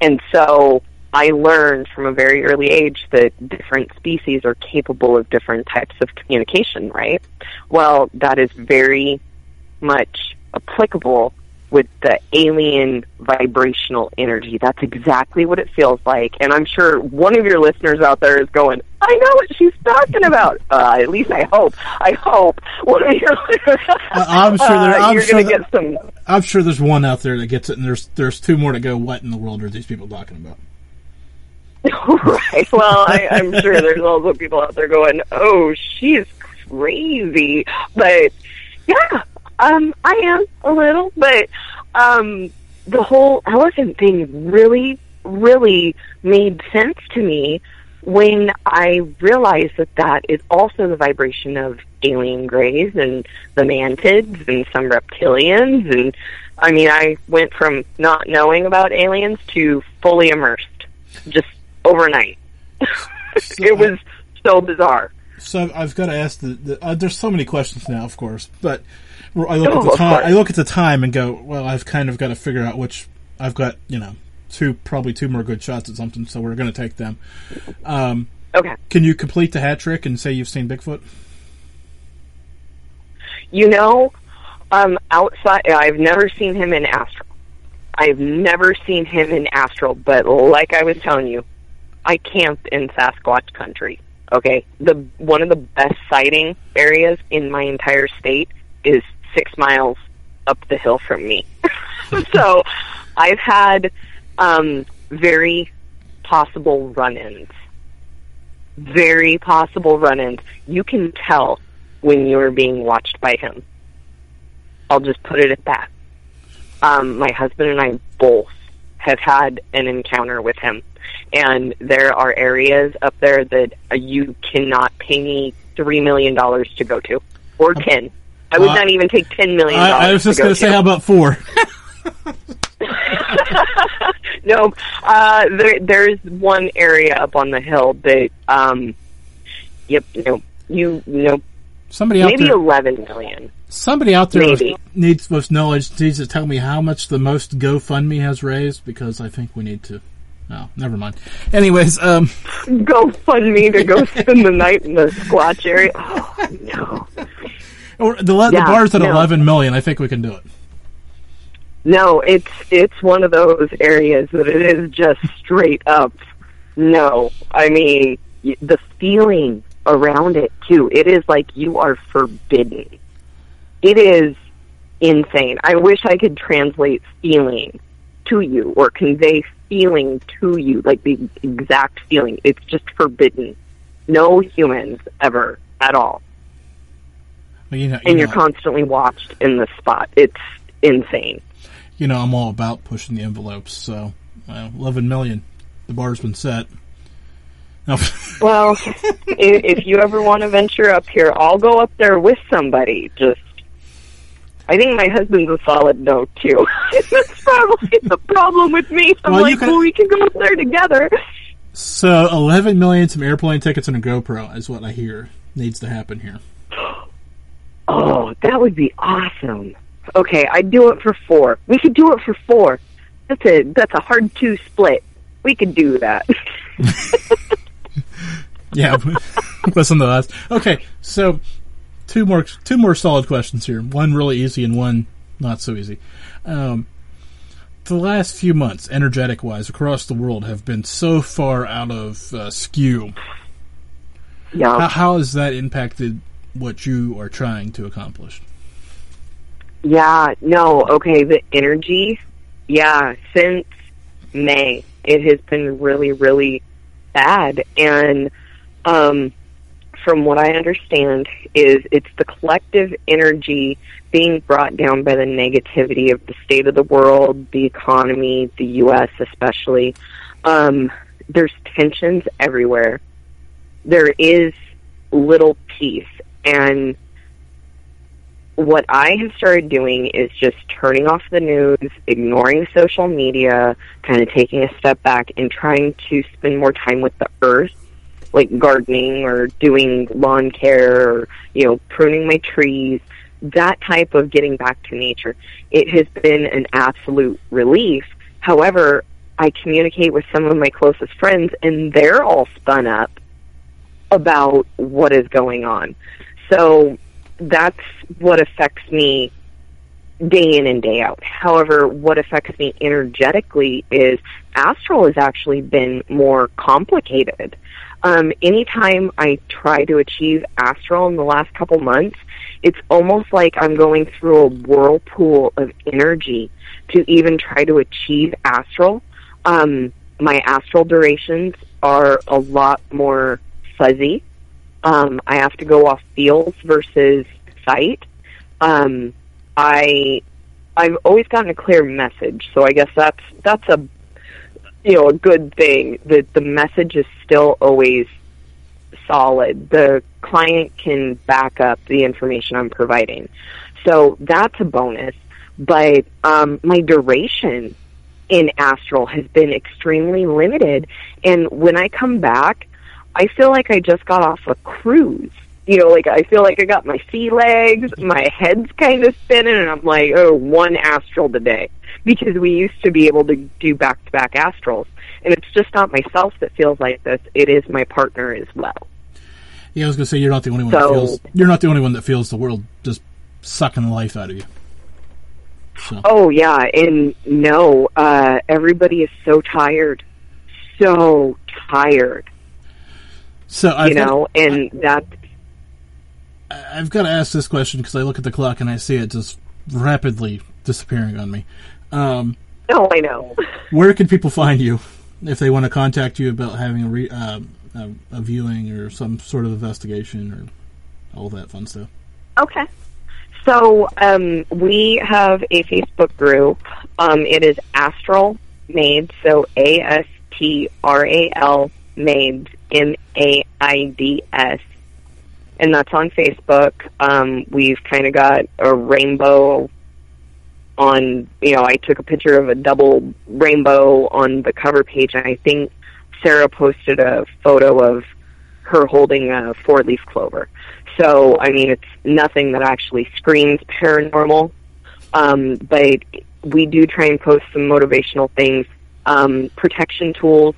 And so I learned from a very early age that different species are capable of different types of communication, right? Well, that is very much applicable with the alien vibrational energy. That's exactly what it feels like. And I'm sure one of your listeners out there is going, I know what she's talking about. Uh, at least I hope. I hope one of your listeners. I'm sure there, I'm you're sure going to get some. I'm sure there's one out there that gets it, and there's there's two more to go. What in the world are these people talking about? right. Well, I, I'm sure there's also people out there going, "Oh, she's crazy," but yeah, um, I am a little, but um, the whole elephant thing really, really made sense to me when I realized that that is also the vibration of alien greys and the mantids and some reptilians and I mean I went from not knowing about aliens to fully immersed just overnight. it was so bizarre. So I've got to ask the, the uh, there's so many questions now, of course, but I look Oh, at the time. I look at the time and go, well, I've kind of got to figure out which I've got. You know, two probably two more good shots at something, so we're going to take them. Um, Okay. can you complete the hat trick and say you've seen Bigfoot? You know, um, outside, I've never seen him in astral. I've never seen him in astral, but like I was telling you, I camped in Sasquatch country. Okay, the one of the best sighting areas in my entire state is six miles up the hill from me. so, I've had um, very possible run-ins. Very possible run-ins. You can tell when you're being watched by him. I'll just put it at that. Um, my husband and I both have had an encounter with him, and there are areas up there that you cannot pay me three million dollars to go to, or ten. I would Uh, not even take ten million. I, I was just going to say, how about four? no, uh, there, there's one area up on the hill that, um, yep, know, you, know, Somebody out maybe there, eleven million. somebody out there maybe. needs most knowledge needs to tell me how much the most GoFundMe has raised because I think we need to. Oh, never mind. Anyways, um, Go fund me to go spend the night in the Squatch area. Oh no. Or the le- the bar's at no. eleven million. I think we can do it. No, it's it's one of those areas that it is just straight up. No, I mean y- the feeling around it too. It is like you are forbidden. It is insane. I wish I could translate feeling to you or convey feeling to you, like the exact feeling. It's just forbidden. No humans ever at all, Well, you know, you and you're constantly watched in the spot. It's insane. you know, I'm all about pushing the envelopes. So, uh, eleven million. The bar's been set. No, Well, if you ever want to venture up here, I'll go up there with somebody. Just, I think my husband's a solid no too. That's probably the problem with me. I'm Well, like, can- well, we can go up there together. so eleven million, some airplane tickets, and a GoPro is what I hear needs to happen here. Oh, that would be awesome. Okay, I'd do it for four. We could do it for four. That's a that's a hard two split. We could do that. Yeah, listen to us. Okay, so two more two more solid questions here. One really easy and one not so easy. Um, the last few months, energetic wise, across the world, have been so far out of uh, skew. yeah. How, how has that impacted what you are trying to accomplish? Yeah, no, okay, the energy, yeah, since May, it has been really, really bad. And um, from what I understand, is it's the collective energy being brought down by the negativity of the state of the world, the economy, the U.S. especially. Um, there's tensions everywhere. There is little peace, and what I have started doing is just turning off the news, ignoring social media, kind of taking a step back and trying to spend more time with the earth, like gardening or doing lawn care or, you know, pruning my trees, that type of getting back to nature, it has been an absolute relief. However, I communicate with some of my closest friends and they're all spun up about what is going on. So that's what affects me day in and day out. However, what affects me energetically is astral has actually been more complicated. Um, anytime I try to achieve astral in the last couple months, it's almost like I'm going through a whirlpool of energy to even try to achieve astral. Um, my astral durations are a lot more fuzzy. Um, I have to go off feels versus sight. Um, I I've always gotten a clear message, so I guess that's that's a you know a good thing. That the message is still always solid. The client can back up the information I'm providing, so that's a bonus. But um, my duration in astral has been extremely limited, and when I come back, I feel like I just got off a cruise you know, like I feel like I got my sea legs, my head's kind of spinning, and I'm like, oh, one astral today. Because we used to be able to do back to back astrals. And it's just not myself that feels like this, it is my partner as well. Yeah, I was gonna say you're not the only one so, that feels you're not the only one that feels the world just sucking the life out of you. So. Oh yeah, and no, uh, everybody is so tired, so tired. So I've you know, got, and I, that I've got to ask this question because I look at the clock and I see it just rapidly disappearing on me. Um, oh, I know. where can people find you if they want to contact you about having a, re, uh, a, a viewing or some sort of investigation or all that fun stuff? Okay. So um, we have a Facebook group. Um, it is Astral Maids, so A S T R A L Maids, M A I D S and that's on Facebook. Um, we've kind of got a rainbow on, you know, I took a picture of a double rainbow on the cover page, and I think Sarah posted a photo of her holding a four leaf clover. So, I mean, it's nothing that actually screams paranormal, um, but we do try and post some motivational things, um, protection tools,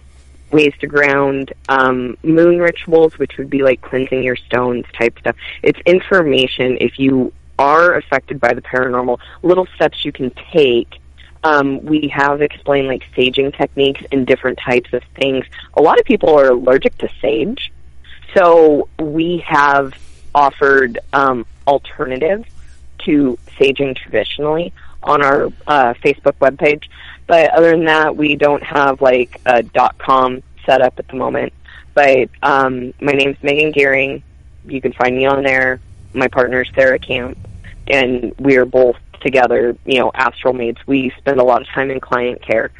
ways to ground, um, moon rituals, which would be like cleansing your stones type stuff. It's information if you are affected by the paranormal, little steps you can take. Um, we have explained like saging techniques and different types of things. A lot of people are allergic to sage, so we have offered um, alternatives to saging traditionally on our uh, Facebook webpage. But other than that, we don't have like a dot com set up at the moment. But um, my name's Megan Gehring. You can find me on there. My partner is Sarah Camp, and we are both together. You know, astral mates. We spend a lot of time in client care.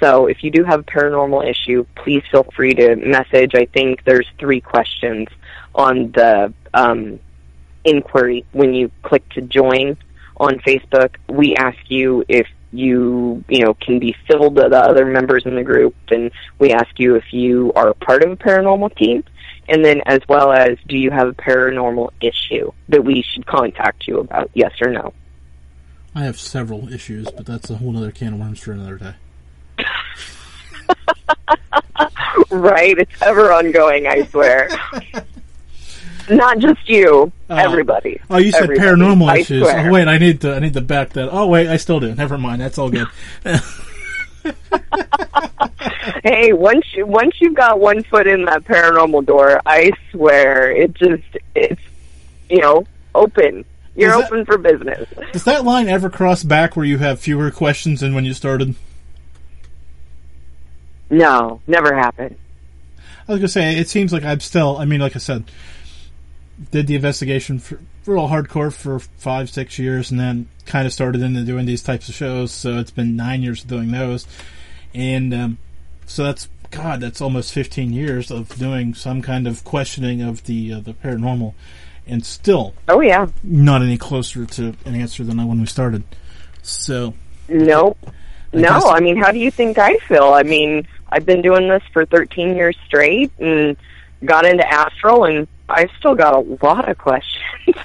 So if you do have a paranormal issue, please feel free to message. I think there's three questions on the um, inquiry when you click to join on Facebook. We ask you if you you know can be filled to the other members in the group and we ask you if you are part of a paranormal team. And then as well as do you have a paranormal issue that we should contact you about yes or no? I have several issues but that's a whole other can of worms for another day. Right. It's ever ongoing i swear Not just you, uh, everybody. Oh, you said everybody. paranormal I issues. Swear. Oh, wait, I need to. I need to back that. Oh, wait, I still do. Never mind. That's all good. hey, once you once you've got one foot in that paranormal door, I swear it just it's you know open. You're that, open for business. Does that line ever cross back where you have fewer questions than when you started? No, never happened. I was gonna say it seems like I'm still. I mean, like I said, did the investigation for real hardcore for five, six years, and then kind of started into doing these types of shows. So it's been nine years of doing those, and um, so that's God, that's almost fifteen years of doing some kind of questioning of the uh, the paranormal, and still, oh yeah, not any closer to an answer than when we started. So, nope. I no, I mean, how do you think I feel? I mean, I've been doing this for 13 years straight and got into astral and I've still got a lot of questions.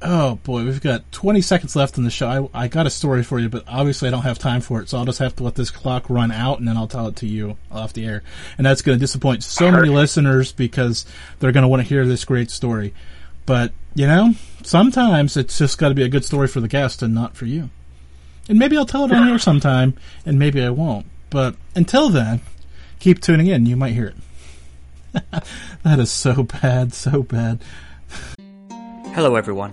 Oh boy, we've got 20 seconds left in the show. I, I, got a story for you, but obviously I don't have time for it, so I'll just have to let this clock run out and then I'll tell it to you off the air. And that's going to disappoint so many listeners because they're going to want to hear this great story. But, you know, sometimes it's just got to be a good story for the guest and not for you. And maybe I'll tell it on here sometime, and maybe I won't. But until then, keep tuning in. You might hear it. that is so bad, so bad. Hello, everyone.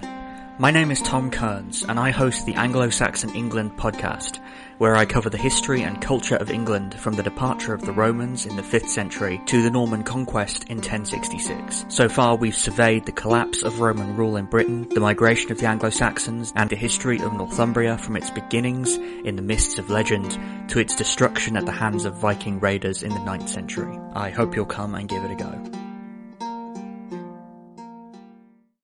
My name is Tom Kearns, and I host the Anglo-Saxon England podcast, where I cover the history and culture of England from the departure of the Romans in the 5th century to the Norman conquest in 1066. So far we've surveyed the collapse of Roman rule in Britain, the migration of the Anglo-Saxons, and the history of Northumbria from its beginnings in the mists of legend to its destruction at the hands of Viking raiders in the 9th century. I hope you'll come and give it a go.